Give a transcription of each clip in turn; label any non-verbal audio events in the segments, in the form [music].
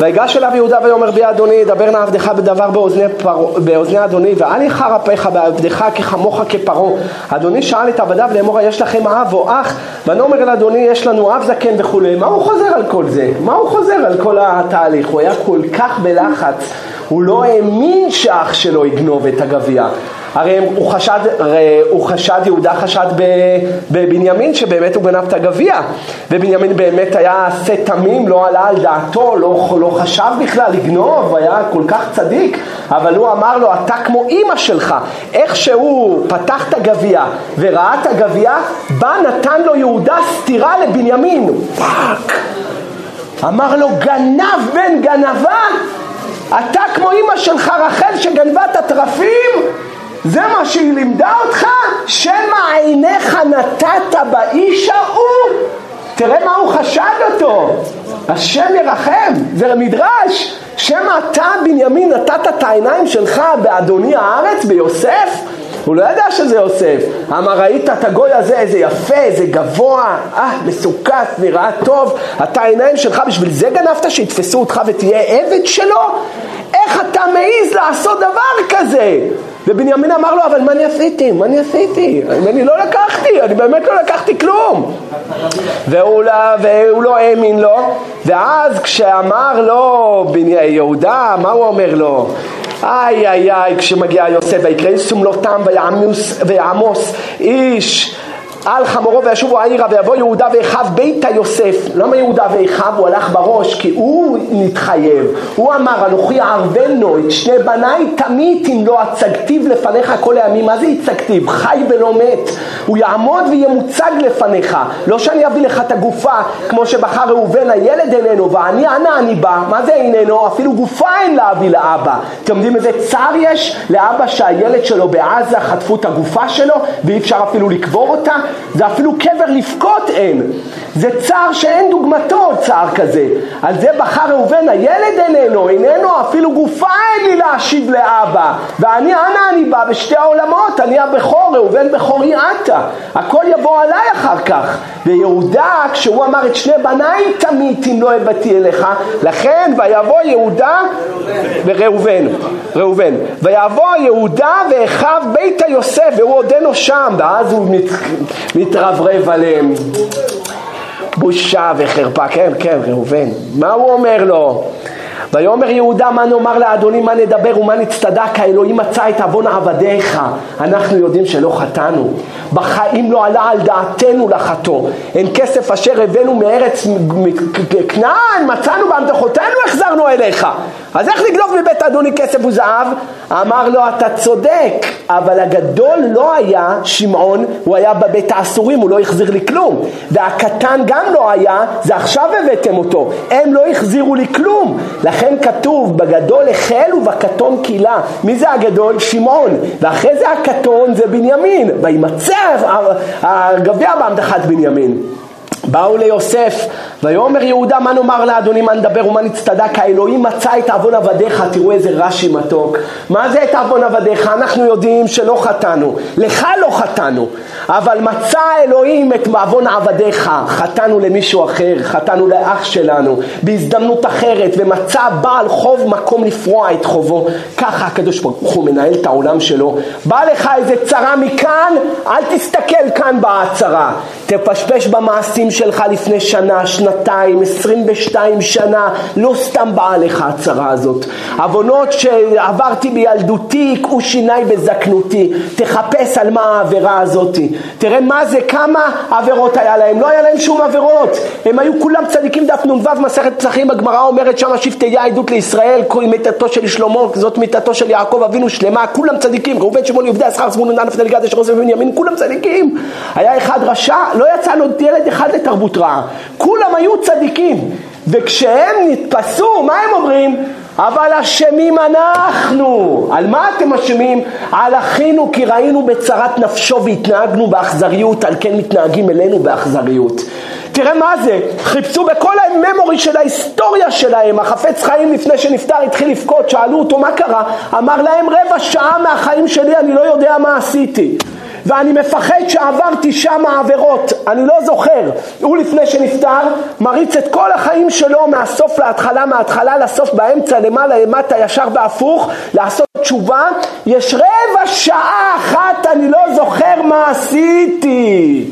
ויגש אליו יהודה ויאמר בי אדוני דבר נא עבדך בדבר באוזני, פר... באוזני אדוני ואל יחר אפיך בעבדך כחמוך כפרעה אדוני שאל את עבדיו לאמור יש לכם אב או אח ונאמר אל אדוני יש לנו אב זקן וכולי מה הוא חוזר על כל זה? מה הוא חוזר על כל התהליך? הוא היה כל כך בלחץ הוא לא האמין שאח שלו יגנוב את הגביע. הרי הוא חשד, הוא חשד, יהודה חשד בבנימין שבאמת הוא גנב את הגביע. ובנימין באמת היה שה תמים, לא עלה על דעתו, לא, לא חשב בכלל לגנוב, היה כל כך צדיק. אבל הוא אמר לו אתה כמו אימא שלך. איך שהוא פתח את הגביע וראה את הגביע בא נתן לו יהודה סטירה לבנימין. פאק! אמר לו גנב בן גנבה אתה כמו אימא שלך רחל שגנבה את התרפים זה מה שהיא לימדה אותך? שמא עיניך נתת באיש ההוא? תראה מה הוא חשד אותו. השם ירחם, זה מדרש. שמא אתה בנימין נתת את העיניים שלך באדוני הארץ, ביוסף? הוא לא ידע שזה יוסף. אמר ראית את הגוי הזה, איזה יפה, איזה גבוה, אה, מסוכס, נראה טוב, אתה העיניים שלך, בשביל זה גנבת שיתפסו אותך ותהיה עבד שלו? איך אתה מעז לעשות דבר כזה? ובנימין אמר לו, אבל מה אני עשיתי? מה אני עשיתי? אני לא לקחתי, אני באמת לא לקחתי כלום. והוא לא, והוא לא האמין לו, ואז כשאמר לו יהודה, מה הוא אומר לו? איי איי איי, כשמגיע יוסף, ויקראי סומלותם ויעמוס איש על חמורו וישובו העירה ויבוא יהודה ואחיו ביתה יוסף. למה יהודה ואחיו? הוא הלך בראש כי הוא נתחייב. הוא אמר אנוכי אערבנו את שני בניי תמית אם לא הצגתיו לפניך כל הימים. מה זה הצגתיו? חי ולא מת. הוא יעמוד ויהיה מוצג לפניך. לא שאני אביא לך את הגופה כמו שבחר ראובן הילד איננו ואני אנה אני בא. מה זה איננו? אפילו גופה אין להביא לאבא. אתם יודעים איזה צער יש לאבא שהילד שלו בעזה חטפו את הגופה שלו ואי אפשר אפילו לקבור אותה? זה אפילו קבר לבכות אין. זה צער שאין דוגמתו, צער כזה. על זה בחר ראובן, הילד איננו, איננו, אפילו גופה אין לי להשיב לאבא. ואני, אנה אני בא בשתי העולמות, אני הבכור, ראובן בכורי עתה. הכל יבוא עליי אחר כך. ויהודה, כשהוא אמר את שני בניי תמית אם לא הבאתי אליך, לכן ויבוא יהודה וראובן, ראובן, ויבוא יהודה ואחיו ביתה יוסף, והוא עודנו שם, ואז הוא מת, מתרברב עליהם. בושה וחרפה, כן, כן, ראובן. מה הוא אומר לו? ויאמר יהודה מה נאמר לאדוני? מה נדבר ומה נצטדק? האלוהים מצא את עוון עבדיך. אנחנו יודעים שלא חטאנו. בחיים לא עלה על דעתנו לחטוא. אין כסף אשר הבאנו מארץ כנען. מצאנו באמתחותינו החזרנו אליך אז איך לגנוב מבית אדוני כסף וזהב? אמר לו אתה צודק אבל הגדול לא היה שמעון הוא היה בבית האסורים הוא לא החזיר לי כלום. והקטן גם לא היה זה עכשיו הבאתם אותו. הם לא החזירו לי כלום. לכן כתוב בגדול החל ובקטון קילה. מי זה הגדול? שמעון. ואחרי זה הקטון זה בנימין. וימצא הגביע בהמדחת בנימין. באו ליוסף ויאמר יהודה מה נאמר לאדוני? מה נדבר ומה נצטדק? האלוהים מצא את עוון עבדיך. תראו איזה רש"י מתוק מה זה את עוון עבדיך? אנחנו יודעים שלא חטאנו. לך לא חטאנו אבל מצא האלוהים את עוון עבדיך חטאנו למישהו אחר חטאנו לאח שלנו בהזדמנות אחרת ומצא בעל חוב מקום לפרוע את חובו ככה הקדוש ברוך הוא מנהל את העולם שלו בא לך איזה צרה מכאן אל תסתכל כאן בהצהרה תפשפש במעשים שלך לפני שנה, שנתיים, עשרים ושתיים שנה, לא סתם באה לך הצרה הזאת. עוונות שעברתי בילדותי, יקעו שיניי בזקנותי. תחפש על מה העבירה הזאת. תראה מה זה, כמה עבירות היה להם. לא היה להם שום עבירות. הם היו כולם צדיקים, דף נ"ו, מסכת פסחים, הגמרא אומרת שמה שבטיה עדות לישראל, מיתתו של שלמה, זאת מיתתו של יעקב אבינו שלמה, כולם צדיקים. ראובן שמעון יהודה, שכר זבולון ענף נלגד אשר עושה בנימין, כולם צדיקים. היה אחד רשע, לא יצא לו ילד אחד לתרבות רעה. כולם היו צדיקים, וכשהם נתפסו, מה הם אומרים? אבל אשמים אנחנו. על מה אתם אשמים? על אחינו כי ראינו בצרת נפשו והתנהגנו באכזריות, על כן מתנהגים אלינו באכזריות. תראה מה זה, חיפשו בכל הממורי של ההיסטוריה שלהם, החפץ חיים לפני שנפטר התחיל לבכות, שאלו אותו מה קרה, אמר להם רבע שעה מהחיים שלי אני לא יודע מה עשיתי. ואני מפחד שעברתי שם עבירות, אני לא זוכר. הוא לפני שנפטר, מריץ את כל החיים שלו מהסוף להתחלה, מההתחלה לסוף, באמצע, למעלה, למטה, ישר והפוך, לעשות תשובה. יש רבע שעה אחת, אני לא זוכר מה עשיתי.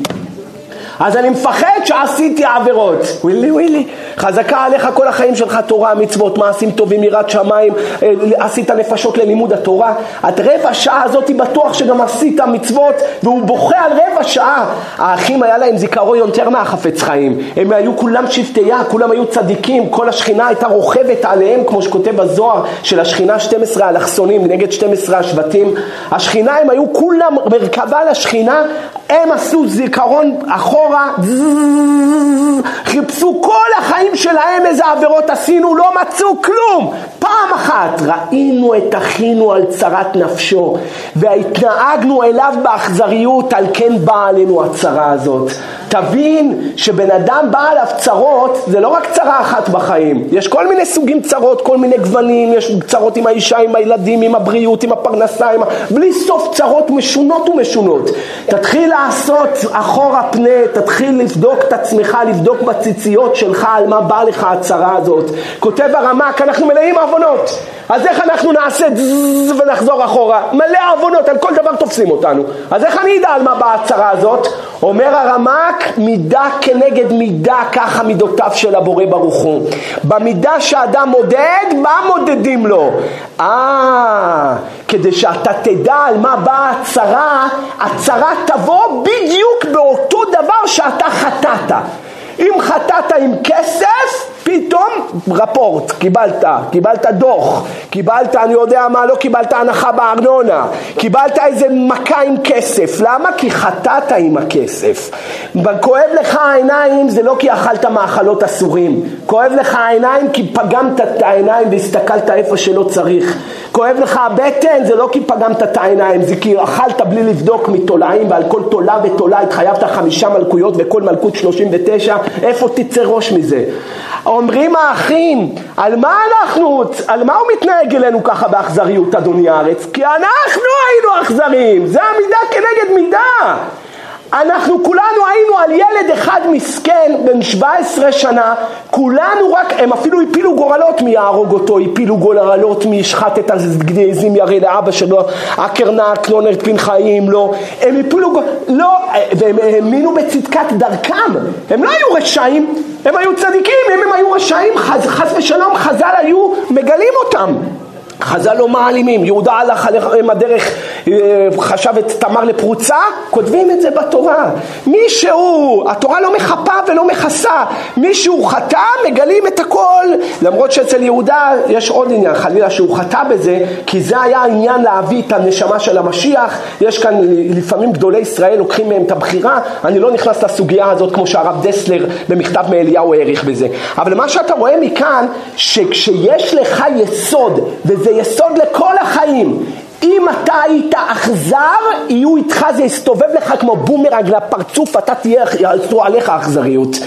אז אני מפחד שעשיתי עבירות. ווילי ווילי, חזקה עליך כל החיים שלך תורה, מצוות, מעשים טובים, יראת שמיים, אה, עשית נפשות ללימוד התורה. את רבע שעה הזאת בטוח שגם עשית מצוות, והוא בוכה על רבע שעה. האחים היה להם זיכרון יותר מהחפץ חיים. הם היו כולם שבטייה, כולם היו צדיקים, כל השכינה הייתה רוכבת עליהם, כמו שכותב הזוהר של השכינה 12 אלכסונים נגד 12 השבטים. השכינה, הם היו כולם מרכבה לשכינה, הם עשו זיכרון אחורה, חיפשו כל החיים שלהם איזה עבירות עשינו, לא מצאו כלום. פעם אחת ראינו את אחינו על צרת נפשו והתנהגנו אליו באכזריות, על כן באה עלינו הצרה הזאת. תבין שבן אדם בא עליו צרות, זה לא רק צרה אחת בחיים, יש כל מיני סוגים צרות, כל מיני גוונים, יש צרות עם האישה, עם הילדים, עם הבריאות, עם הפרנסה, עם... בלי סוף צרות משונות ומשונות. תתחיל לעשות אחורה פנה, תתחיל לבדוק את עצמך, לבדוק בציציות שלך על מה בא לך הצרה הזאת. כותב הרמק, אנחנו מלאים עוונות. אז איך אנחנו נעשה דזז ונחזור אחורה? מלא עוונות, על כל דבר תופסים אותנו. אז איך אני אדע על מה באה הצרה הזאת? אומר הרמק, מידה כנגד מידה, ככה מידותיו של הבורא ברוך הוא. במידה שאדם מודד, מה מודדים לו? אה, כדי שאתה תדע על מה באה הצרה, הצרה תבוא בדיוק באותו דבר שאתה חטאת. אם חטאת עם כסף, פתאום רפורט, קיבלת, קיבלת דוח, קיבלת, אני יודע מה, לא קיבלת הנחה בארנונה, קיבלת איזה מכה עם כסף, למה? כי חטאת עם הכסף. כואב לך העיניים זה לא כי אכלת מאכלות אסורים, כואב לך העיניים כי פגמת את העיניים והסתכלת איפה שלא צריך, כואב לך הבטן זה לא כי פגמת את העיניים, זה כי אכלת בלי לבדוק מתולעים ועל כל תולה ותולה התחייבת חמישה מלכויות וכל מלכות שלושים ותשע, איפה תצא ראש מזה? אומרים האחים, על מה אנחנו, על מה הוא מתנהג אלינו ככה באכזריות אדוני הארץ? כי אנחנו היינו אכזריים, זה המידה כנגד מידה. אנחנו כולנו היינו על ילד אחד מסכן בן 17 שנה, כולנו רק, הם אפילו הפילו גורלות מי יהרוג אותו, הפילו גורלות מי ישחט את הזים ירא לאבא שלו, הקרנק, לא נרפין חיים, לא, הם הפילו לא, והם האמינו בצדקת דרכם, הם לא היו רשעים, הם היו צדיקים, אם הם היו רשעים, חס, חס ושלום חז"ל היו מגלים אותם. חז"ל לא מעלימים, יהודה הלך עם הדרך, חשב את תמר לפרוצה, כותבים את זה בתורה. מישהו, התורה לא מחפה ולא מכסה, מישהו חטא, מגלים את הכל. למרות שאצל יהודה יש עוד עניין, חלילה שהוא חטא בזה, כי זה היה העניין להביא את הנשמה של המשיח. יש כאן לפעמים גדולי ישראל לוקחים מהם את הבחירה, אני לא נכנס לסוגיה הזאת כמו שהרב דסלר במכתב מאליהו העריך בזה. אבל מה שאתה רואה מכאן, שכשיש לך יסוד, וזה יסוד לכל החיים. אם אתה היית אכזר, יהיו איתך, זה יסתובב לך כמו בומרנג לפרצוף, אתה תהיה, יעשו עליך אכזריות.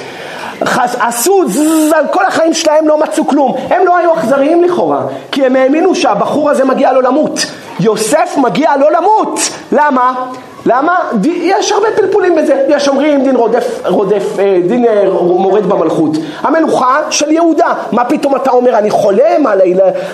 עשו זז על כל החיים שלהם, לא מצאו כלום. הם לא היו אכזריים לכאורה, כי הם האמינו שהבחור הזה מגיע לו למות. יוסף מגיע לו למות. למה? למה? יש הרבה פלפולים בזה. יש אומרים דין רודף, רודף אה, דין אה, מורד במלכות. המלוכה של יהודה. מה פתאום אתה אומר, אני חולם על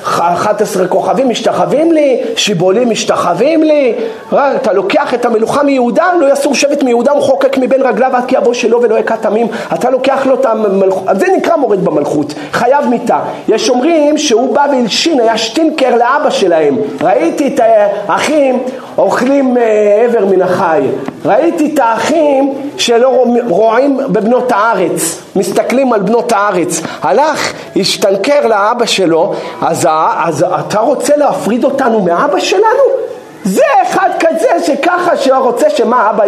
11 כוכבים משתחווים לי, שיבולים משתחווים לי. אתה לוקח את המלוכה מיהודה, לא יסור שבט מיהודה מחוקק מבין רגליו עד כי יבוא שלו ולא יכה תמים. אתה לוקח לו את המלכות, זה נקרא מורד במלכות. חייב מיתה. יש אומרים שהוא בא והלשין, היה שטינקר לאבא שלהם. ראיתי את האחים אוכלים איבר אה, מן החי. ראיתי את האחים שלא רואים בבנות הארץ, מסתכלים על בנות הארץ. הלך, השתנקר לאבא שלו, אז, אז אתה רוצה להפריד אותנו מאבא שלנו? זה אחד כזה שככה שרוצה שמה אבא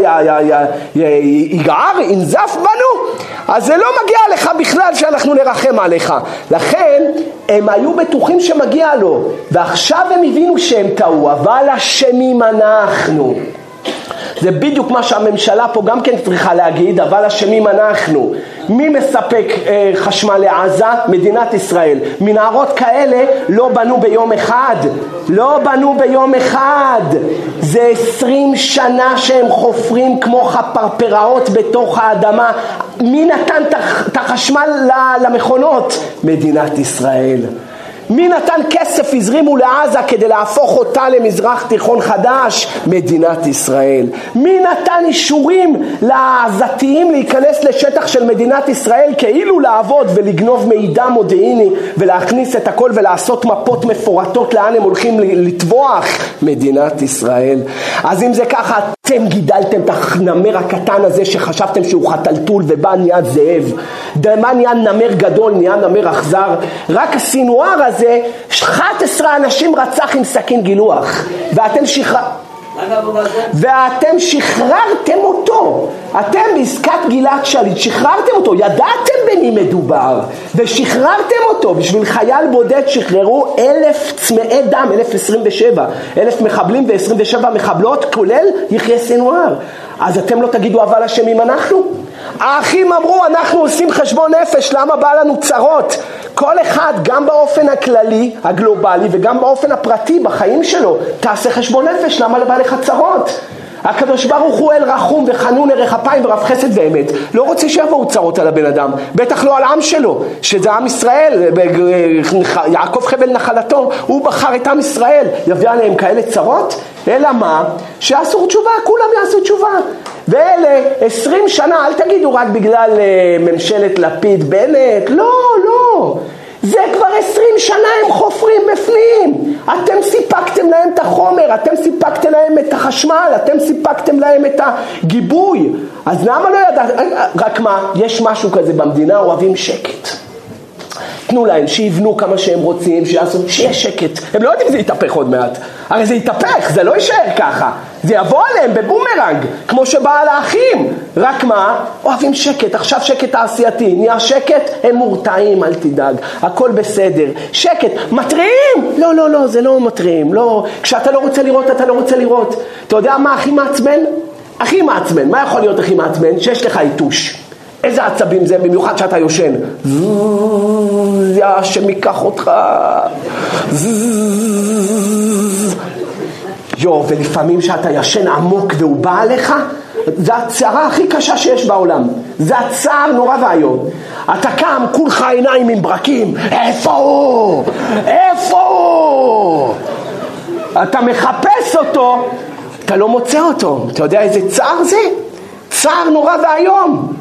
יגער, ינזף בנו? אז זה לא מגיע לך בכלל שאנחנו נרחם עליך. לכן הם היו בטוחים שמגיע לו, ועכשיו הם הבינו שהם טעו, אבל אשמים אנחנו. זה בדיוק מה שהממשלה פה גם כן צריכה להגיד, אבל אשמים אנחנו. מי מספק אה, חשמל לעזה? מדינת ישראל. מנהרות כאלה לא בנו ביום אחד. לא בנו ביום אחד. זה עשרים שנה שהם חופרים כמו חפרפראות בתוך האדמה. מי נתן את החשמל למכונות? מדינת ישראל. מי נתן כסף הזרימו לעזה כדי להפוך אותה למזרח תיכון חדש? מדינת ישראל. מי נתן אישורים לעזתיים להיכנס לשטח של מדינת ישראל כאילו לעבוד ולגנוב מידע מודיעיני ולהכניס את הכל ולעשות מפות מפורטות לאן הם הולכים לטבוח? מדינת ישראל. אז אם זה ככה, אתם גידלתם את הנמר הקטן הזה שחשבתם שהוא חתלתול ובא נהיה זאב. מה נהיה נמר גדול, נהיה נמר אכזר? רק הסינואר הזה הזה 11 אנשים רצח עם סכין גילוח. ואתם שחרר... ואתם שחררתם אותו, אתם בעסקת גלעד שליט שחררתם אותו, ידעתם במי מדובר. ושחררתם אותו, בשביל חייל בודד שחררו אלף צמאי דם, אלף עשרים ושבע, אלף מחבלים ועשרים ושבע מחבלות כולל יחיא סנוואר, אז אתם לא תגידו אבל אשמים אנחנו? האחים אמרו אנחנו עושים חשבון נפש, למה בא לנו צרות? כל אחד, גם באופן הכללי, הגלובלי, וגם באופן הפרטי, בחיים שלו, תעשה חשבון נפש, למה בא לך צרות? הקדוש ברוך הוא אל רחום וחנון ערך אפיים ורב חסד ואמת. לא רוצה שיבואו צרות על הבן אדם בטח לא על עם שלו שזה עם ישראל יעקב חבל נחלתו הוא בחר את עם ישראל. יביא עליהם כאלה צרות? אלא מה? שיעשו תשובה כולם יעשו תשובה. ואלה עשרים שנה אל תגידו רק בגלל אה, ממשלת לפיד בנט לא לא זה כבר עשרים שנה הם חופרים בפנים. אתם סיפקתם להם את החומר, אתם סיפקתם להם את החשמל, אתם סיפקתם להם את הגיבוי. אז למה לא ידעת? רק מה, יש משהו כזה במדינה, אוהבים שקט. תנו להם, שיבנו כמה שהם רוצים, שיעשו, שיהיה שקט. הם לא יודעים אם זה יתהפך עוד מעט. הרי זה יתהפך, זה לא יישאר ככה. זה יבוא עליהם בבומרנג, כמו שבא על האחים. רק מה? אוהבים שקט, עכשיו שקט תעשייתי. נהיה שקט, הם מורתעים, אל תדאג. הכל בסדר. שקט, מתריעים? לא, לא, לא, זה לא מתריעים. לא, כשאתה לא רוצה לראות, אתה לא רוצה לראות. אתה יודע מה הכי מעצבן? הכי מעצבן. מה יכול להיות הכי מעצבן? שיש לך יתוש. איזה עצבים זה, במיוחד שאתה יושן. השם. יו, ולפעמים שאתה ישן עמוק והוא בא עליך, זה הצערה הכי קשה שיש בעולם. זה הצער נורא ואיום. אתה קם, כולך עיניים עם ברקים, איפה הוא? איפה הוא? אתה מחפש אותו, אתה לא מוצא אותו. אתה יודע איזה צער זה? צער נורא ואיום.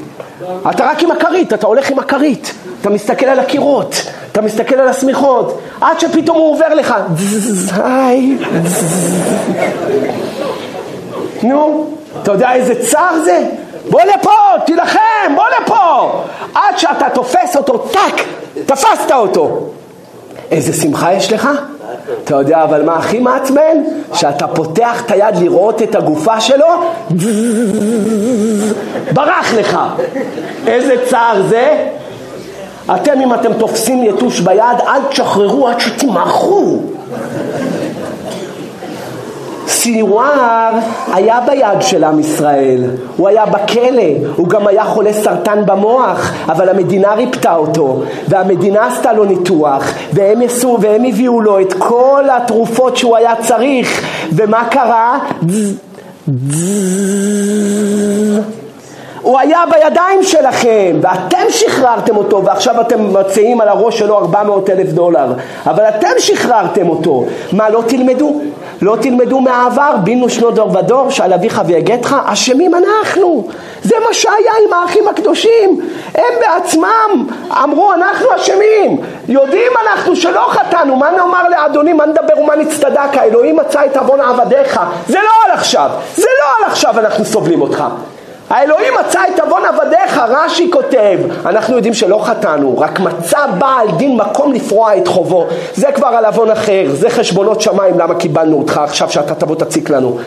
אתה רק עם הכרית, אתה הולך עם הכרית, אתה מסתכל על הקירות, אתה מסתכל על השמיכות, עד שפתאום הוא עובר לך, היי, נו, אתה יודע איזה צער זה? בוא לפה, תילחם, בוא לפה, עד שאתה תופס אותו, טאק, תפסת אותו. איזה שמחה יש לך? אתה יודע אבל מה הכי מעצבן? שאתה פותח את היד לראות את הגופה שלו, ברח לך. איזה צער זה? אתם אם אתם תופסים יתוש ביד, אל תשחררו עד שתמרחו. סינואר היה ביד של עם ישראל, הוא היה בכלא, הוא גם היה חולה סרטן במוח, אבל המדינה ריפתה אותו, והמדינה עשתה לו ניתוח, והם, יסו, והם הביאו לו את כל התרופות שהוא היה צריך, ומה קרה? הוא היה בידיים שלכם, ואתם שחררתם אותו, ועכשיו אתם מציעים על הראש שלו 400 אלף דולר, אבל אתם שחררתם אותו. מה, לא תלמדו? לא תלמדו מהעבר, בינו שנות דור ודור, שעל אביך ויגדך, אשמים אנחנו. זה מה שהיה עם האחים הקדושים. הם בעצמם אמרו, אנחנו אשמים. יודעים אנחנו שלא חטאנו, מה נאמר לאדוני, מה נדבר ומה נצטדק, האלוהים מצא את עוון עבדיך. זה לא על עכשיו, זה לא על עכשיו אנחנו סובלים אותך. האלוהים מצא את עוון עבדיך, רש"י כותב, אנחנו יודעים שלא חטאנו, רק מצא בעל דין מקום לפרוע את חובו, זה כבר על עוון אחר, זה חשבונות שמיים, למה קיבלנו אותך עכשיו שאתה תבוא תציק לנו.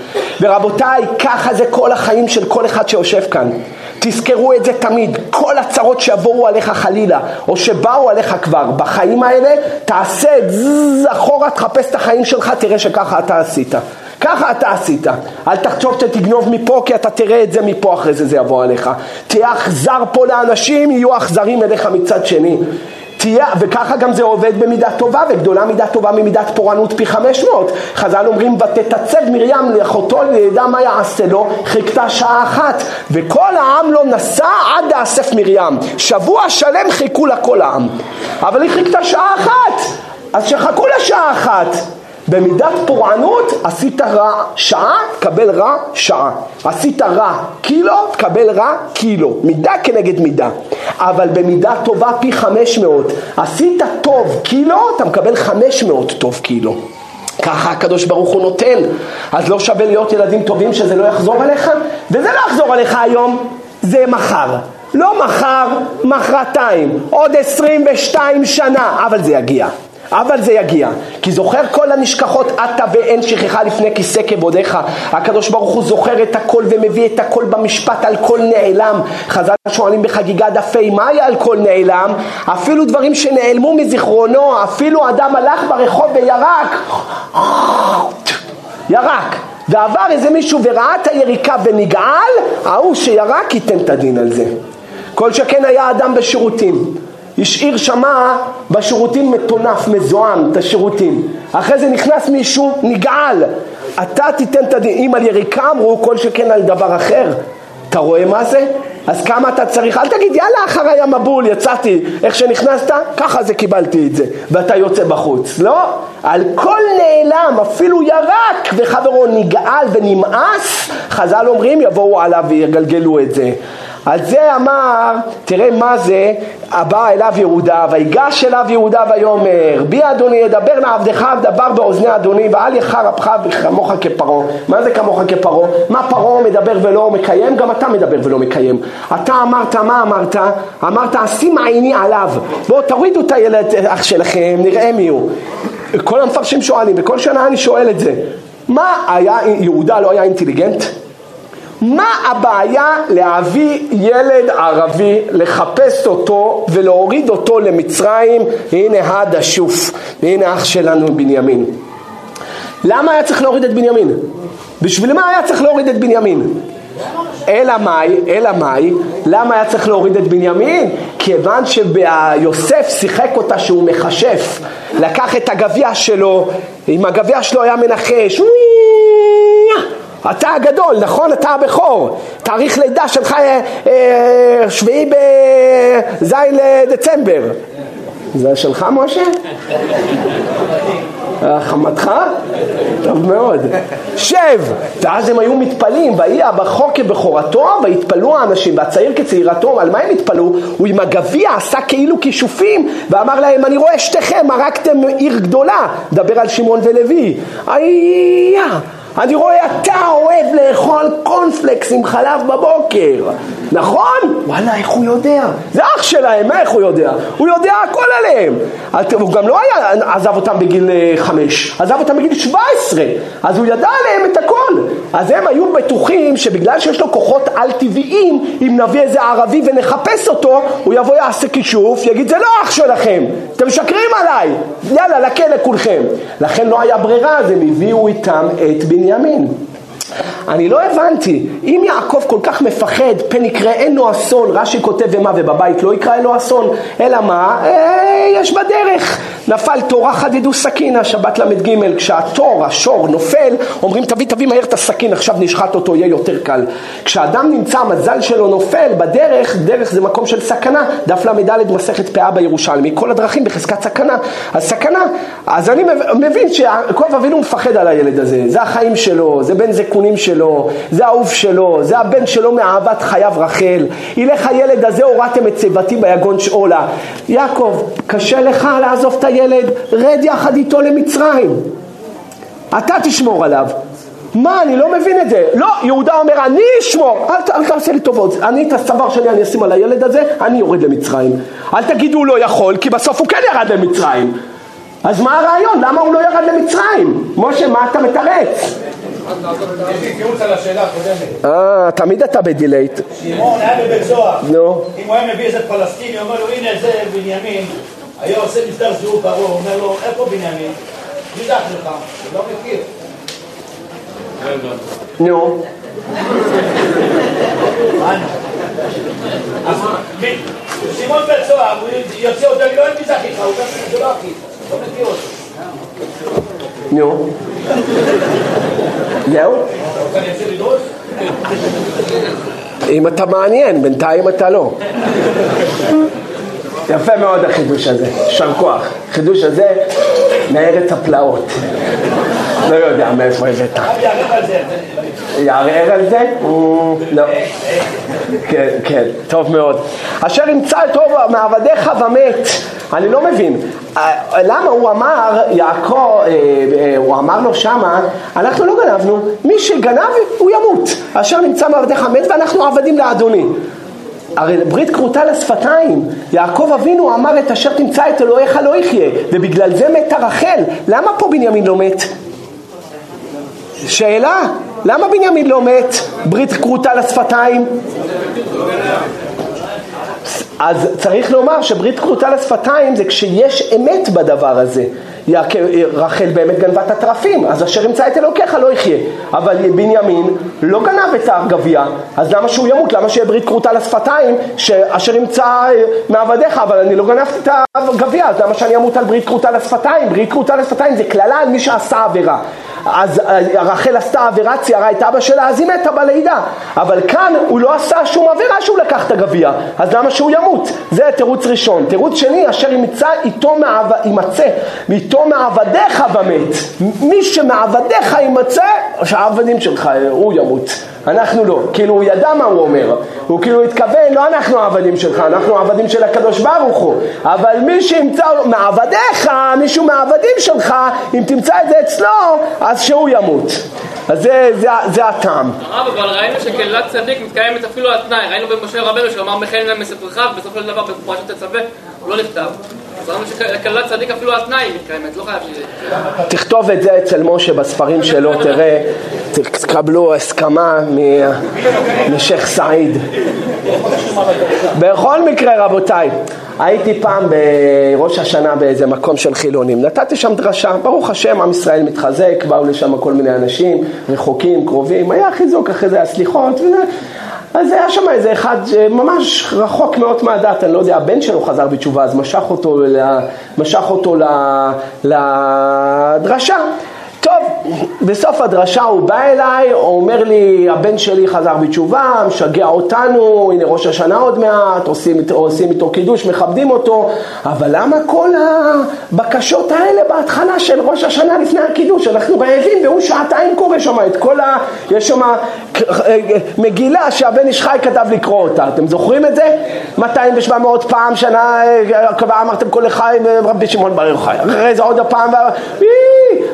ורבותיי, ככה זה כל החיים של כל אחד שיושב כאן. תזכרו את זה תמיד, כל הצרות שיבואו עליך חלילה, או שבאו עליך כבר בחיים האלה, תעשה זז אחורה, תחפש את החיים שלך, תראה שככה אתה עשית. ככה אתה עשית. אל תחשוב שתגנוב מפה כי אתה תראה את זה מפה אחרי זה זה יבוא עליך. תהיה אכזר פה לאנשים, יהיו אכזרים אליך מצד שני. תהיה, וככה גם זה עובד במידה טובה, וגדולה מידה טובה ממידת פורענות פי חמש מאות. חז"ל אומרים, ותתצב מרים לאחותו לידע מה יעשה לו, חיכתה שעה אחת, וכל העם לא נסע עד לאסף מרים. שבוע שלם חיכו לה כל העם. אבל היא חיכתה שעה אחת, אז שחכו לה שעה אחת. במידת פורענות עשית רע שעה, תקבל רע שעה. עשית רע קילו, תקבל רע קילו. מידה כנגד מידה. אבל במידה טובה פי חמש מאות. עשית טוב קילו, אתה מקבל חמש מאות טוב קילו. ככה הקדוש ברוך הוא נותן. אז לא שווה להיות ילדים טובים שזה לא יחזור עליך? וזה לא יחזור עליך היום, זה מחר. לא מחר, מחרתיים, עוד 22 שנה, אבל זה יגיע. אבל זה יגיע, כי זוכר כל הנשכחות עתה ואין שכחה לפני כיסא כבודיך. הקדוש ברוך הוא זוכר את הכל ומביא את הכל במשפט על כל נעלם. חז"ל שואלים בחגיגה דפי מאי על כל נעלם, אפילו דברים שנעלמו מזיכרונו, אפילו אדם הלך ברחוב וירק, ירק. ועבר איזה מישהו וראה את היריקה ונגעל, ההוא שירק ייתן את הדין על זה. כל שכן היה אדם בשירותים. השאיר שמה בשירותים מטונף, מזוהם, את השירותים. אחרי זה נכנס מישהו, נגעל. אתה תיתן את הדין. אם על יריקה אמרו, כל שכן על דבר אחר. אתה רואה מה זה? אז כמה אתה צריך? אל תגיד יאללה אחריי המבול, יצאתי, איך שנכנסת, ככה זה קיבלתי את זה, ואתה יוצא בחוץ. לא, על כל נעלם, אפילו ירק וחברו נגעל ונמאס, חז"ל אומרים יבואו עליו ויגלגלו את זה. על זה אמר, תראה מה זה, הבא אליו יהודה, ויגש אליו יהודה ויאמר, בי אדוני ידבר לעבדך דבר באוזני אדוני, ואל יחר אפך כמוך כפרעה. מה זה כמוך כפרעה? מה פרעה מדבר ולא מקיים? גם אתה מדבר ולא מקיים. אתה אמרת, מה אמרת? אמרת, אשים עיני עליו. בואו תורידו את הילד אח שלכם, נראה מי הוא. כל המפרשים שואלים, וכל שנה אני שואל את זה. מה היה, יהודה לא היה אינטליגנט? מה הבעיה להביא ילד ערבי, לחפש אותו ולהוריד אותו למצרים? הנה הד השוף, והנה אח שלנו בנימין. למה היה צריך להוריד את בנימין? בשביל מה היה צריך להוריד את בנימין? אלא מאי, אלא מאי, למה היה צריך להוריד את בנימין? כיוון שיוסף שיחק אותה שהוא מכשף, לקח את הגביע שלו, עם הגביע שלו היה מנחש, אתה הגדול, נכון? אתה הבכור. תאריך לידה שלך אה, אה, שביעי בז' לדצמבר. זה שלך, משה? חמתך? טוב מאוד. שב! ואז הם היו מתפלאים, ויהי הבכור כבכורתו, ויתפלאו האנשים, והצעיר כצעירתו, על מה הם התפלאו? הוא עם הגביע עשה כאילו כישופים, ואמר להם, אני רואה שתיכם, הרגתם עיר גדולה. דבר על שמעון ולוי. אייה! אני רואה אתה אוהב לאכול קונפלקס עם חלב בבוקר, נכון? וואלה, איך הוא יודע? זה אח שלהם, איך הוא יודע? הוא יודע הכל עליהם. הוא גם לא היה, עזב אותם בגיל אה, חמש, עזב אותם בגיל שבע עשרה, אז הוא ידע עליהם את הכל. אז הם היו בטוחים שבגלל שיש לו כוחות על-טבעיים, אם נביא איזה ערבי ונחפש אותו, הוא יבוא יעשה כישוף, יגיד זה לא אח שלכם, אתם משקרים עליי, יאללה, לכלא כולכם. לכן לא היה ברירה, אז הם הביאו איתם את בנימין. אני לא הבנתי, אם יעקב כל כך מפחד, פן יקרה אין לו אסון, רש"י כותב ומה, ובבית לא יקרא אין לו אסון, אלא מה? אה, יש בדרך. נפל תורה חדדו סכינה, שבת ל"ג, כשהתור, השור, נופל, אומרים תביא תביא מהר את הסכין, עכשיו נשחט אותו, יהיה יותר קל. כשאדם נמצא, המזל שלו נופל, בדרך, דרך זה מקום של סכנה, דף ל"ד מסכת פאה בירושלמי, כל הדרכים בחזקת סכנה. אז סכנה, אז אני מבין שיעקב אבינו מפחד על הילד הזה, זה החיים שלו, זה בן זקונים שלו, זה האהוב שלו, זה הבן שלו מאהבת חייו רחל. ילך הילד הזה, הורדתם את שיבתי ביגון שאולה. יעקב, קשה לך לעזוב את הילד, רד יחד איתו למצרים. אתה תשמור עליו. מה, אני לא מבין את זה. לא, יהודה אומר, אני אשמור. אל, אל תעשה לי טובות. אני את הצוואר שלי אני אשים על הילד הזה, אני יורד למצרים. אל תגידו הוא לא יכול, כי בסוף הוא כן ירד למצרים. אז מה הרעיון? למה הוא לא ירד למצרים? משה, מה אתה מתרץ? אה, תמיד אתה בדילייט. שמעון היה בבית סוהר. נו. אם הוא היה מביא איזה פלסטיני, אומר לו, הנה זה בנימין, היה עושה מסדר זהות ברור, אומר לו, איפה בנימין? מי זה לך? הוא לא מכיר. נו. שמעון בן צוהר, הוא יוצא אותו, לא אין מזה אחיך, הוא גם זה לא אחיך, לא מכיר אותו. נו. זהו? אם אתה מעניין, בינתיים אתה לא. יפה מאוד החידוש הזה, יישר כוח. החידוש הזה מארץ הפלאות. לא יודע מאיפה הבאת. יערער על זה? לא. כן, כן, טוב מאוד. אשר ימצא את רוב מעבדיך ומת. אני לא מבין, למה הוא אמר, יעקב, אה, אה, הוא אמר לו שמה, אנחנו לא גנבנו, מי שגנב הוא ימות. אשר נמצא מעבדיך מת ואנחנו עבדים לאדוני. הרי ברית כרותה לשפתיים, יעקב אבינו אמר את אשר תמצא את אלוהיך לא יחיה, ובגלל זה מתה רחל, למה פה בנימין לא מת? שאלה, למה בנימין לא מת? ברית כרותה לשפתיים? אז צריך לומר שברית כרותה לשפתיים זה כשיש אמת בדבר הזה. רחל באמת גנבה את התרפים, אז אשר ימצא את אלוקיך לא יחיה. אבל בנימין לא גנב את הגביע, אז למה שהוא ימות? למה שיהיה ברית כרותה לשפתיים, שאשר ימצא אה, מעבדיך, אבל אני לא גנבתי את הגביע, אז למה שאני אמות על ברית כרותה לשפתיים? ברית כרותה לשפתיים זה קללה על מי שעשה עבירה. אז אה, רחל עשתה עבירה, ציירה את אבא שלה, אז היא מתה בלידה. אבל כאן הוא לא עשה שום עבירה שהוא לקח את הגביע, אז למה שהוא ימות? זה תירוץ ראשון. תירוץ שני, אשר ימצא איתו מעב... יימצא, איתו מעבדיך במת. מי שמעבדיך יימצא, שהעבדים שלך, הוא ימות. אנחנו לא. כאילו הוא ידע מה הוא אומר. הוא כאילו התכוון, לא אנחנו העבדים שלך, אנחנו העבדים של הקדוש ברוך הוא. אבל מי שימצא מעבדיך, מישהו מהעבדים שלך, אם תמצא את זה אצלו, אז שהוא ימות. אז זה, זה, זה הטעם. הרב, אבל ראינו שקהילת צדיק מתקיימת אפילו על תנאי. ראינו במשה רבנו שאמר מכן להם מספרך, ובסופו של דבר בפרשת תצווה הוא לא נכתב. לא שזה... תכתוב את זה אצל משה בספרים שלו, תראה, תקבלו הסכמה משייח' סעיד. בכל מקרה, רבותיי, הייתי פעם בראש השנה באיזה מקום של חילונים, נתתי שם דרשה, ברוך השם, עם ישראל מתחזק, באו לשם כל מיני אנשים, רחוקים, קרובים, היה חיזוק אחרי זה, הסליחות, אז היה שם איזה אחד ממש רחוק מאוד מהדת, אני לא יודע, הבן שלו חזר בתשובה, אז משך אותו, משך אותו לדרשה. טוב, בסוף הדרשה הוא בא אליי, הוא אומר לי, הבן שלי חזר בתשובה, משגע אותנו, הנה ראש השנה עוד מעט, עושים, עושים איתו קידוש, מכבדים אותו, אבל למה כל הבקשות האלה בהתחלה של ראש השנה לפני הקידוש? אנחנו רעבים והוא שעתיים קורא שם את כל ה... יש שם מגילה שהבן איש חי כתב לקרוא אותה, אתם זוכרים את זה? 200 ו-700 פעם שנה, כבר אמרתם כל לחיים רבי שמעון בר יוחאי, אחרי זה עוד הפעם,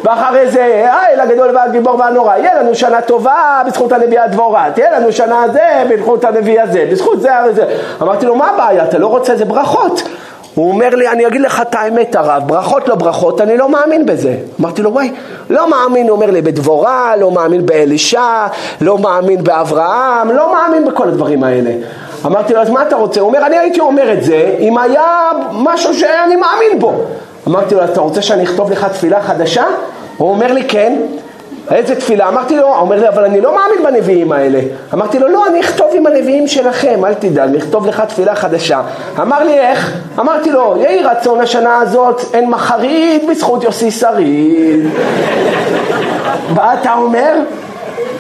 ואחרי זה האל הגדול והגיבור והנורא, יהיה לנו שנה טובה בזכות הנביא הדבורה, תהיה לנו שנה זה בזכות הנביא הזה, בזכות זה וזה. אמרתי לו, מה הבעיה? אתה לא רוצה איזה ברכות? הוא אומר לי, אני אגיד לך את האמת הרב, ברכות לא ברכות, אני לא מאמין בזה. אמרתי לו, וואי, לא מאמין, הוא אומר לי, בדבורה, לא מאמין באלישע, לא מאמין באברהם, לא מאמין בכל הדברים האלה. אמרתי לו, אז מה אתה רוצה? הוא אומר, אני הייתי אומר את זה אם היה משהו שאני מאמין בו. אמרתי לו, אתה רוצה שאני אכתוב לך תפילה חדשה? הוא אומר לי, כן. איזה תפילה? אמרתי לו, הוא אומר לי, אבל אני לא מאמין בנביאים האלה. אמרתי לו, לא, אני אכתוב עם הנביאים שלכם, אל תדאג, אני אכתוב לך תפילה חדשה. אמר לי, איך? אמרתי לו, יהי רצון השנה הזאת, אין מחריד בזכות יוסי שריד. [laughs] מה אתה אומר?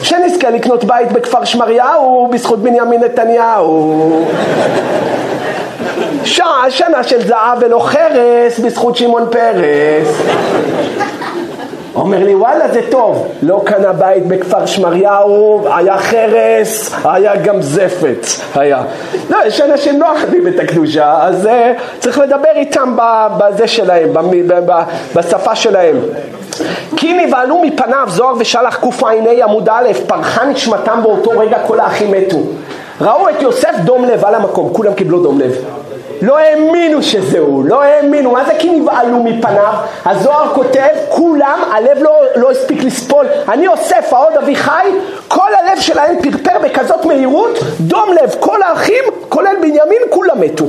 שנזכה לקנות בית בכפר שמריהו בזכות בנימין נתניהו. [laughs] שעה, שנה של זהב ולא חרס בזכות שמעון פרס. אומר לי וואלה זה טוב, לא קנה בית בכפר שמריהו, היה חרס, היה גם זפת, היה. לא, יש אנשים לא אוהבים את הקדושה, אז uh, צריך לדבר איתם בזה שלהם, בשפה שלהם. כי נבהלו מפניו זוהר ושלח קע"ה עמוד א', פרחה נשמתם באותו רגע כל האחים מתו. ראו את יוסף דום לב על המקום, כולם קיבלו דום לב. לא האמינו שזהו, לא האמינו, מה זה כי נבהלו מפניו? הזוהר כותב, כולם, הלב לא, לא הספיק לספול. אני אוסף, העוד אביחי, כל הלב שלהם פרפר בכזאת מהירות, דום לב, כל האחים, כולל בנימין, כולם מתו.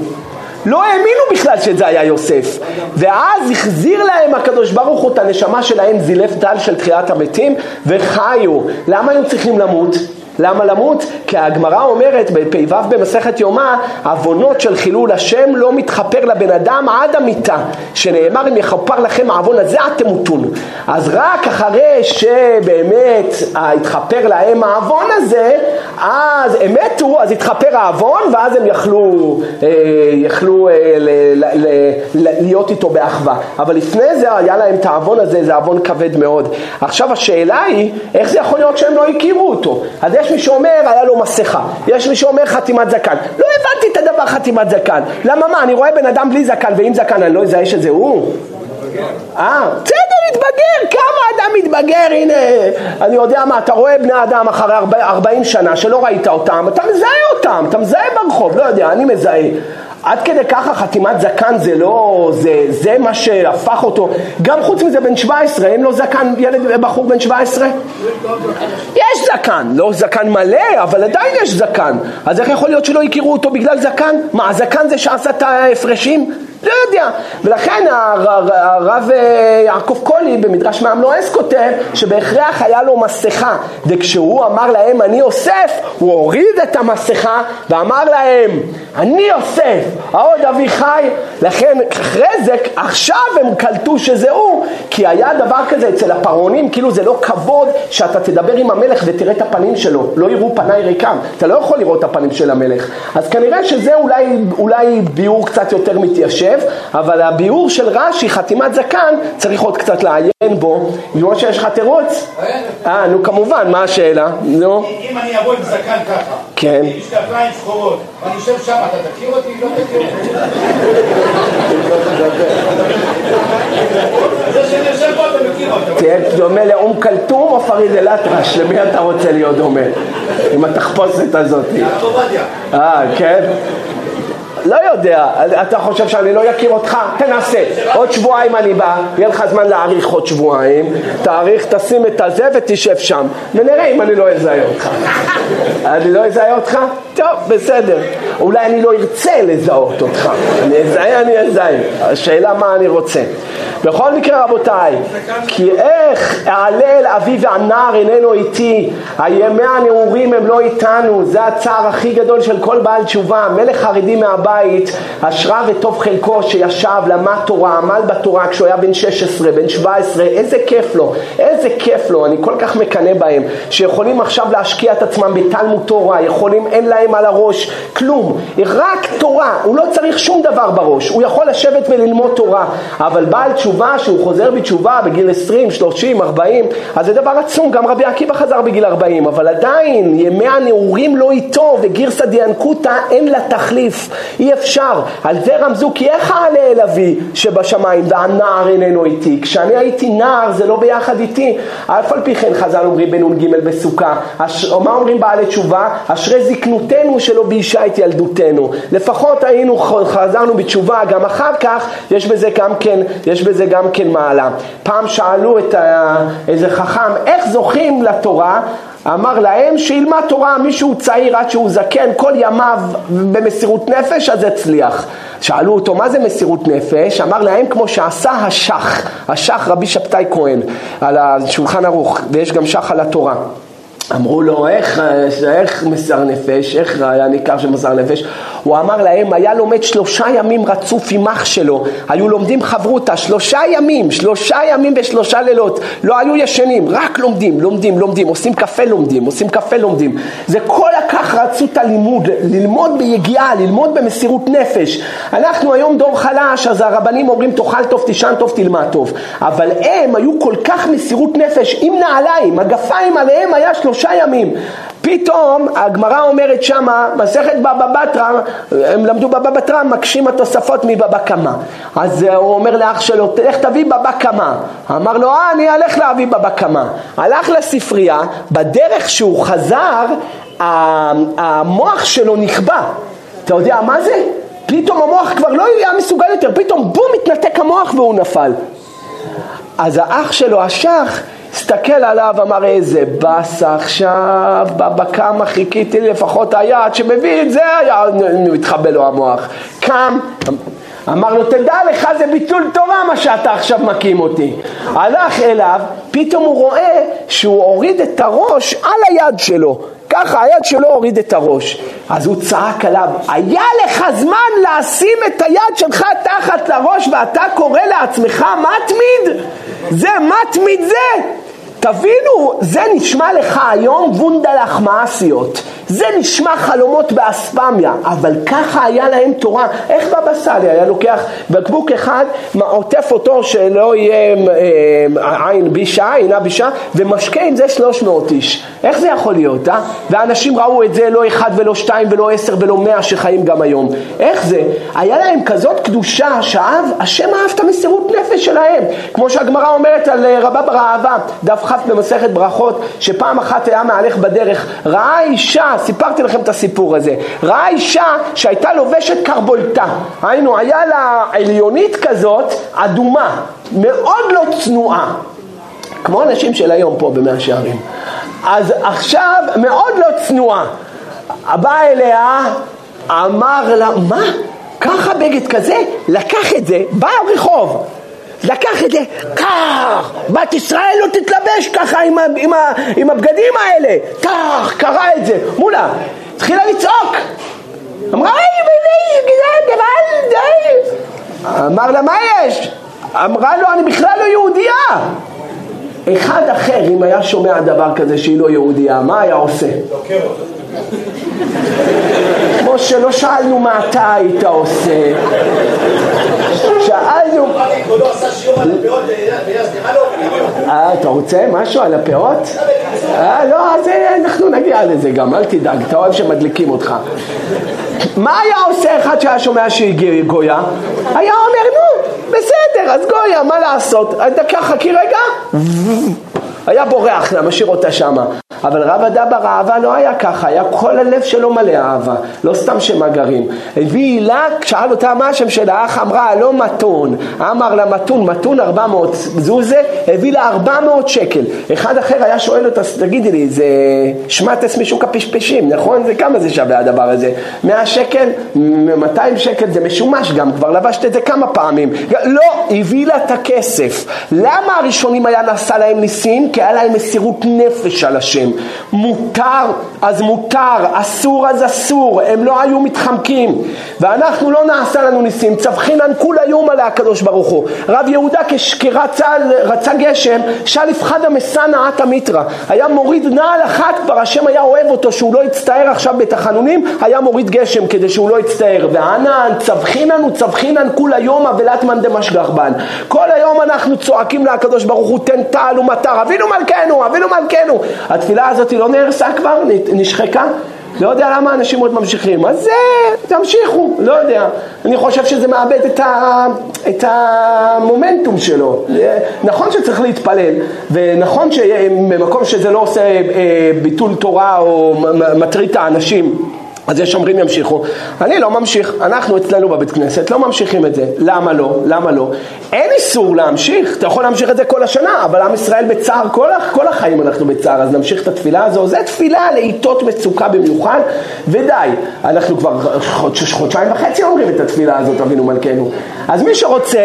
לא האמינו בכלל שזה היה יוסף. ואז החזיר להם הקדוש ברוך הוא את הנשמה שלהם זילף דל של תחיית המתים וחיו. למה היו צריכים למות? למה למות? כי הגמרא אומרת בפ"ו במסכת יומא, עוונות של חילול השם לא מתחפר לבן אדם עד המיתה, שנאמר אם יכפר לכם העוון הזה עד תמותון. אז רק אחרי שבאמת התחפר להם העוון הזה, אז הם מתו, אז התחפר העוון, ואז הם יכלו, אה, יכלו אה, ל, ל, ל, ל, להיות איתו באחווה. אבל לפני זה היה להם את העוון הזה, זה עוון כבד מאוד. עכשיו השאלה היא, איך זה יכול להיות שהם לא הכירו אותו? אז יש מי שאומר, היה לו מסכה. יש מי שאומר חתימת זקן. לא הבנתי את הדבר חתימת זקן. למה מה, אני רואה בן אדם בלי זקן, ועם זקן אני לא אזהה שזה הוא? אה, בסדר, מתבגר, כמה אדם מתבגר, הנה, אני יודע מה, אתה רואה בני אדם אחרי 40 שנה שלא ראית אותם, אתה מזהה אותם, אתה מזהה ברחוב, לא יודע, אני מזהה. עד כדי ככה חתימת זקן זה לא, זה, זה מה שהפך אותו, גם חוץ מזה בן 17, אין לו זקן, ילד, בחור בן 17? יש זקן, לא זקן מלא, אבל עדיין יש זקן. אז איך יכול להיות שלא הכירו אותו בגלל זקן? מה, הזקן זה שעשה את ההפרשים? לא יודע. ולכן הרב אה, יעקב קולי במדרש מעמלואס כותב שבהכרח היה לו מסכה, וכשהוא אמר להם אני יוסף, הוא הוריד את המסכה ואמר להם אני יוסף, העוד אביחי, לכן אחרי זה, עכשיו הם קלטו שזה הוא, כי היה דבר כזה אצל הפרעונים, כאילו זה לא כבוד שאתה תדבר עם המלך ותראה את הפנים שלו, לא יראו פניי ריקם, אתה לא יכול לראות את הפנים של המלך. אז כנראה שזה אולי, אולי ביאור קצת יותר מתיישב, אבל הביאור של רש"י, חתימת זקן, צריך עוד קצת לעיין בו, לראות שיש לך תירוץ. אה, נו כמובן, מה השאלה? נו. אם אני אבוא עם זקן ככה, כן. עם שתי שחורות, ואני יושב שם, אתה תכיר אותי? לא תכיר אותי. תהיה דומה לאום כלתום או פריד אל-אטרש, למי אתה רוצה להיות דומה? עם התחפושת הזאת. אה, כן? לא יודע, אתה חושב שאני לא אכיר אותך? תנסה. עוד שבועיים אני בא, יהיה לך זמן להאריך עוד שבועיים, תאריך, תשים את הזה ותשב שם, ונראה אם אני לא אזהה אותך. אני לא אזהה אותך? טוב, בסדר. אולי אני לא ארצה לזהות אותך. אני אזהה, אני אזהה. השאלה מה אני רוצה. בכל מקרה רבותיי, כי איך אעלה אל אבי והנער איננו איתי, הימי הנעורים הם לא איתנו, זה הצער הכי גדול של כל בעל תשובה, מלך חרדי מהבית, אשרה וטוב חלקו שישב, למד תורה, עמל בתורה כשהוא היה בן 16, בן 17, איזה כיף לו, איזה כיף לו, אני כל כך מקנא בהם, שיכולים עכשיו להשקיע את עצמם בתלמוד תורה, יכולים, אין להם על הראש כלום, רק תורה, הוא לא צריך שום דבר בראש, הוא יכול לשבת וללמוד תורה, אבל בעל תשובה שהוא חוזר בתשובה בגיל 20, 30, 40, אז זה דבר עצום, גם רבי עקיבא חזר בגיל 40, אבל עדיין ימי הנעורים לא איתו וגירסא דיאנקותא אין לה תחליף, אי אפשר, על זה רמזו כי איך אעלה אל אבי שבשמיים והנער איננו איתי, כשאני הייתי נער זה לא ביחד איתי, אף על פי כן חז"ל אומרים בנ"ג בסוכה, אש... מה אומרים בעלי תשובה? אשרי זקנותנו שלא ביישה את ילדותנו, לפחות היינו, חזרנו בתשובה, גם אחר כך יש בזה גם כן, יש בזה גם כן מעלה. פעם שאלו את ה... איזה חכם, איך זוכים לתורה? אמר להם שילמד תורה מישהו צעיר עד שהוא זקן כל ימיו במסירות נפש אז יצליח. שאלו אותו מה זה מסירות נפש? אמר להם כמו שעשה השח, השח רבי שבתאי כהן על השולחן ערוך ויש גם שח על התורה. אמרו לו, איך, איך מסר נפש, איך היה ניכר של מסר נפש? הוא אמר להם, היה לומד שלושה ימים רצוף עם אח שלו, היו לומדים חברותה, שלושה ימים, שלושה ימים ושלושה לילות, לא היו ישנים, רק לומדים, לומדים, לומדים, עושים קפה לומדים, עושים קפה לומדים. זה כל כך רצו את הלימוד, ללמוד ביגיעה, ללמוד במסירות נפש. אנחנו היום דור חלש, אז הרבנים אומרים תאכל טוב, תישן טוב, תלמד טוב. אבל הם היו כל כך מסירות נפש, עם נעליים, מגפיים עליהם היה שלושה ימים. פתאום הגמרא אומרת שמה, מסכת בבא בתרא, הם למדו בבא בתרא, מקשים התוספות מבבא קמא. אז הוא אומר לאח שלו, תלך תביא בבא קמא. אמר לו, אה, אני אלך להביא בבא קמא. הלך לספרייה, בדרך שהוא חזר, המוח שלו נכבה. אתה יודע מה זה? פתאום המוח כבר לא היה מסוגל יותר, פתאום בום, התנתק המוח והוא נפל. אז האח שלו, השח, הסתכל עליו, אמר איזה באסה עכשיו, בכמה חיכיתי לפחות היד שמביא את זה, היה מתחבא לו המוח. קם, אמר לו, תדע לך זה ביטול תורה מה שאתה עכשיו מקים אותי. הלך אליו, פתאום הוא רואה שהוא הוריד את הראש על היד שלו. ככה היד שלו הוריד את הראש. אז הוא צעק עליו, היה לך זמן לשים את היד שלך תחת לראש ואתה קורא לעצמך מתמיד? זה מתמיד זה? תבינו, זה נשמע לך היום וונדלח מעשיות. זה נשמע חלומות באספמיה, אבל ככה היה להם תורה. איך בבא סאלי היה לוקח בקבוק אחד, עוטף אותו שלא יהיה אה, עין בישה, עינה בישה, ומשקה עם זה 300 איש. איך זה יכול להיות, אה? ואנשים ראו את זה לא אחד ולא שתיים ולא עשר ולא מאה שחיים גם היום. איך זה? היה להם כזאת קדושה שאהב, השם אהב את המסירות נפש שלהם. כמו שהגמרא אומרת על אה, רבא ברעבה, דף כ' במסכת ברכות, שפעם אחת היה מהלך בדרך, ראה אישה סיפרתי לכם את הסיפור הזה. ראה אישה שהייתה לובשת קרבולתה, היינו, היה לה עליונית כזאת, אדומה, מאוד לא צנועה, כמו אנשים של היום פה במאה שערים. אז עכשיו, מאוד לא צנועה. בא אליה, אמר לה, מה? ככה בגד כזה? לקח את זה, בא רחוב. לקח את זה, כך, בת ישראל לא תתלבש ככה עם, עם, עם הבגדים האלה, כך, קרא את זה, מולה, התחילה לצעוק, אמרה, אמר לה, מה יש? אמרה לו, אני בכלל לא יהודייה. אחד אחר, אם היה שומע דבר כזה שהיא לא יהודייה, מה היה עושה? כמו שלא שאלנו מה אתה היית עושה, שאלנו... אה, אתה רוצה משהו על הפאות? אה, לא, אז אנחנו נגיע לזה גם, אל תדאג, אתה אוהב שמדליקים אותך. מה היה עושה אחד שהיה שומע שהיא גויה? היה אומר, נו, בסדר, אז גויה, מה לעשות? דקה, חכי רגע. היה בורח לה, משאיר אותה שמה. אבל רב אדבא ראווה לא היה ככה, היה כל הלב שלו מלא אהבה, לא סתם שמגרים. הביא לה, שאל אותה מה השם של האח, אמרה לא מתון, אמר לה מתון, מתון 400 זוזה, הביא לה 400 שקל. אחד אחר היה שואל אותה, תגידי לי, זה שמטס משוק הפשפשים, נכון? זה כמה זה שווה הדבר הזה? 100 שקל? 200 שקל זה משומש גם, כבר לבשת את זה כמה פעמים. לא, הביא לה את הכסף. למה הראשונים היה נעשה להם ניסים? כי היה להם מסירות נפש על השם. מותר אז מותר, אסור אז אסור, הם לא היו מתחמקים. ואנחנו לא נעשה לנו ניסים, צווחינן כולה יומא להקדוש ברוך הוא. רב יהודה כשרצה גשם, שלף חדא מסנא עטה מיתרא. היה מוריד נעל אחת, כבר השם היה אוהב אותו שהוא לא יצטער עכשיו בתחנונים, היה מוריד גשם כדי שהוא לא יצטער. וענן צווחינן וצווחינן כולה יומא ולטמן דמשגח בן. כל היום אנחנו צועקים להקדוש ברוך הוא תן טל ומטר, אבינו מלכנו, אבינו מלכנו. התפילה הזאת לא נהרסה כבר? נשחקה? לא יודע למה אנשים עוד ממשיכים. אז זה, תמשיכו, לא יודע. אני חושב שזה מאבד את, ה, את המומנטום שלו. נכון שצריך להתפלל, ונכון שבמקום שזה לא עושה אה, ביטול תורה או מטריד את האנשים אז יש אומרים ימשיכו, אני לא ממשיך, אנחנו אצלנו בבית כנסת לא ממשיכים את זה, למה לא? למה לא? אין איסור להמשיך, אתה יכול להמשיך את זה כל השנה, אבל עם ישראל בצער, כל, כל החיים אנחנו בצער, אז נמשיך את התפילה הזו, זו תפילה לעיתות מצוקה במיוחד, ודי, אנחנו כבר חודש, חודשיים וחצי אומרים את התפילה הזאת, אבינו מלכנו, אז מי שרוצה,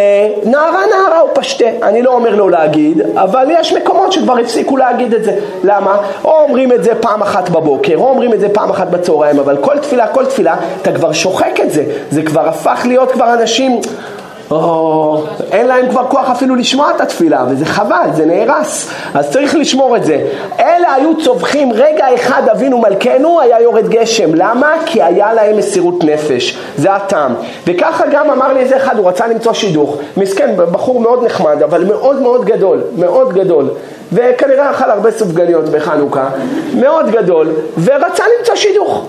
נערה נערה או פשטה, אני לא אומר לו להגיד, אבל יש מקומות שכבר הפסיקו להגיד את זה, למה? או אומרים את זה פעם אחת בבוקר, או אומרים את זה פעם אחת בצהריים, אבל כל תפילה, כל תפילה, אתה כבר שוחק את זה, זה כבר הפך להיות כבר אנשים, או, אין להם כבר כוח אפילו לשמוע את התפילה, וזה חבל, זה נהרס, אז צריך לשמור את זה. אלה היו צווחים רגע אחד אבינו מלכנו, היה יורד גשם. למה? כי היה להם מסירות נפש, זה הטעם. וככה גם אמר לי איזה אחד, הוא רצה למצוא שידוך. מסכן, בחור מאוד נחמד, אבל מאוד מאוד גדול, מאוד גדול. וכנראה אכל הרבה סופגניות בחנוכה, מאוד גדול, ורצה למצוא שידוך.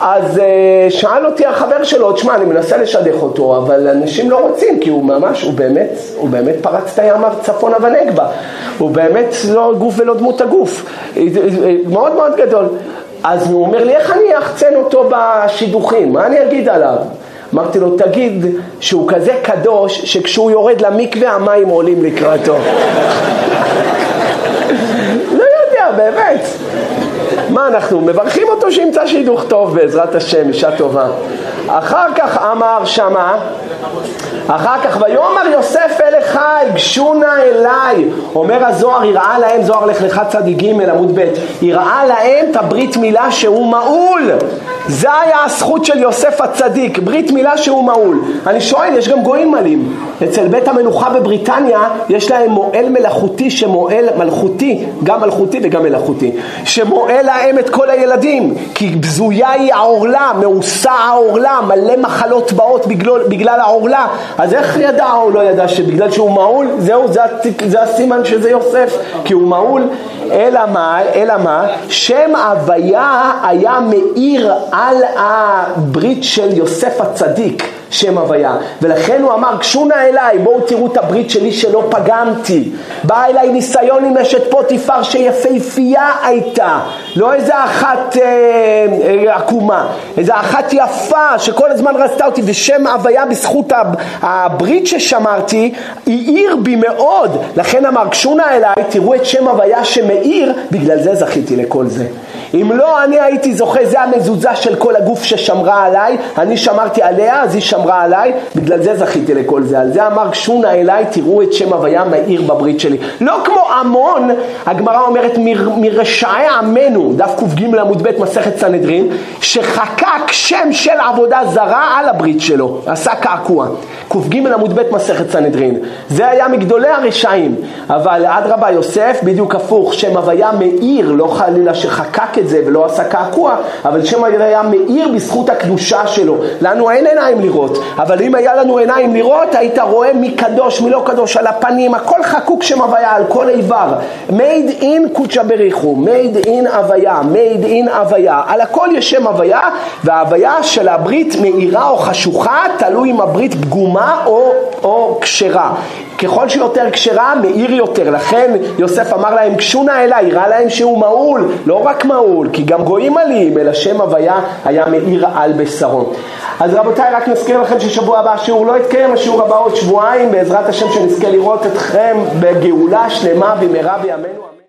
אז uh, שאל אותי החבר שלו, תשמע, אני מנסה לשדך אותו, אבל אנשים לא רוצים, כי הוא ממש, הוא באמת, הוא באמת פרץ את הים צפונה ונגבה. הוא באמת לא גוף ולא דמות הגוף. מאוד מאוד גדול. אז הוא אומר לי, איך אני אחצן אותו בשידוכים? מה אני אגיד עליו? אמרתי לו, תגיד שהוא כזה קדוש, שכשהוא יורד למקווה המים עולים לקראתו. [laughs] לא יודע, באמת. מה אנחנו מברכים אותו שימצא שידוך טוב בעזרת השם, אישה טובה. אחר כך אמר שמה, אחר כך ויאמר יוסף אל אחי, גשו נא אליי. אומר הזוהר, יראה להם, זוהר לך לך צדיק ג' עמוד ב', יראה להם את הברית מילה שהוא מעול. זה היה הזכות של יוסף הצדיק, ברית מילה שהוא מעול. אני שואל, יש גם גויים מלאים. אצל בית המלוכה בבריטניה יש להם מועל מלאכותי שמועל מלכותי, גם מלכותי וגם מלאכותי, שמועל להם את כל הילדים, כי בזויה היא העורלה, מאוסה העורלה, מלא מחלות באות בגלל, בגלל העורלה. אז איך ידע או לא ידע שבגלל שהוא מעול, זהו, זה, זה הסימן שזה יוסף, כי הוא מעול. אלא מה, אלא מה, שם הוויה היה מאיר על הברית של יוסף הצדיק. שם הוויה. ולכן הוא אמר, גשו נא אליי, בואו תראו את הברית שלי שלא פגמתי. בא אליי ניסיון עם אשת פוטיפר שיפהפייה הייתה, לא איזה אחת אה, אה, עקומה, איזה אחת יפה שכל הזמן רצתה אותי, ושם הוויה בזכות הברית ששמרתי, האיר בי מאוד. לכן אמר, גשו נא אליי, תראו את שם הוויה שמאיר, בגלל זה זכיתי לכל זה. אם לא אני הייתי זוכה, זה המזוזה של כל הגוף ששמרה עליי, אני שמרתי עליה, אז היא שמרה עליי, בגלל זה זכיתי לכל זה. על זה אמר שונה אליי, תראו את שם הוויה מאיר בברית שלי. לא כמו עמון, הגמרא אומרת מרשעי עמנו, דף קג עמוד ב' מסכת סנהדרין, שחקק שם של עבודה זרה על הברית שלו, עשה קעקוע. קג עמוד ב' מסכת סנהדרין. זה היה מגדולי הרשעים, אבל אדרבה יוסף בדיוק הפוך, שם הוויה מאיר, לא חלילה שחקק את זה ולא עשה קעקוע, אבל שם הוויה מאיר בזכות הקדושה שלו. לנו אין עיניים לראות, אבל אם היה לנו עיניים לראות, היית רואה מי קדוש, מי לא קדוש, על הפנים, הכל חקוק שם הוויה, על כל איבר. made in קודשא בריחו, made in הוויה, made in הוויה, על הכל יש שם הוויה, וההוויה של הברית מאירה או חשוכה, תלוי אם הברית פגומה או, או כשרה. ככל שיותר כשרה, מאיר יותר. לכן יוסף אמר להם, גשו נא אליי, יראה להם שהוא מעול, לא רק מעול, כי גם גויים עליים, אלא שם הוויה היה מאיר על בשרו. אז רבותיי, רק נזכיר לכם ששבוע הבא השיעור לא יתקיים, השיעור הבא עוד שבועיים, בעזרת השם שנזכה לראות אתכם בגאולה שלמה במהרה בימינו.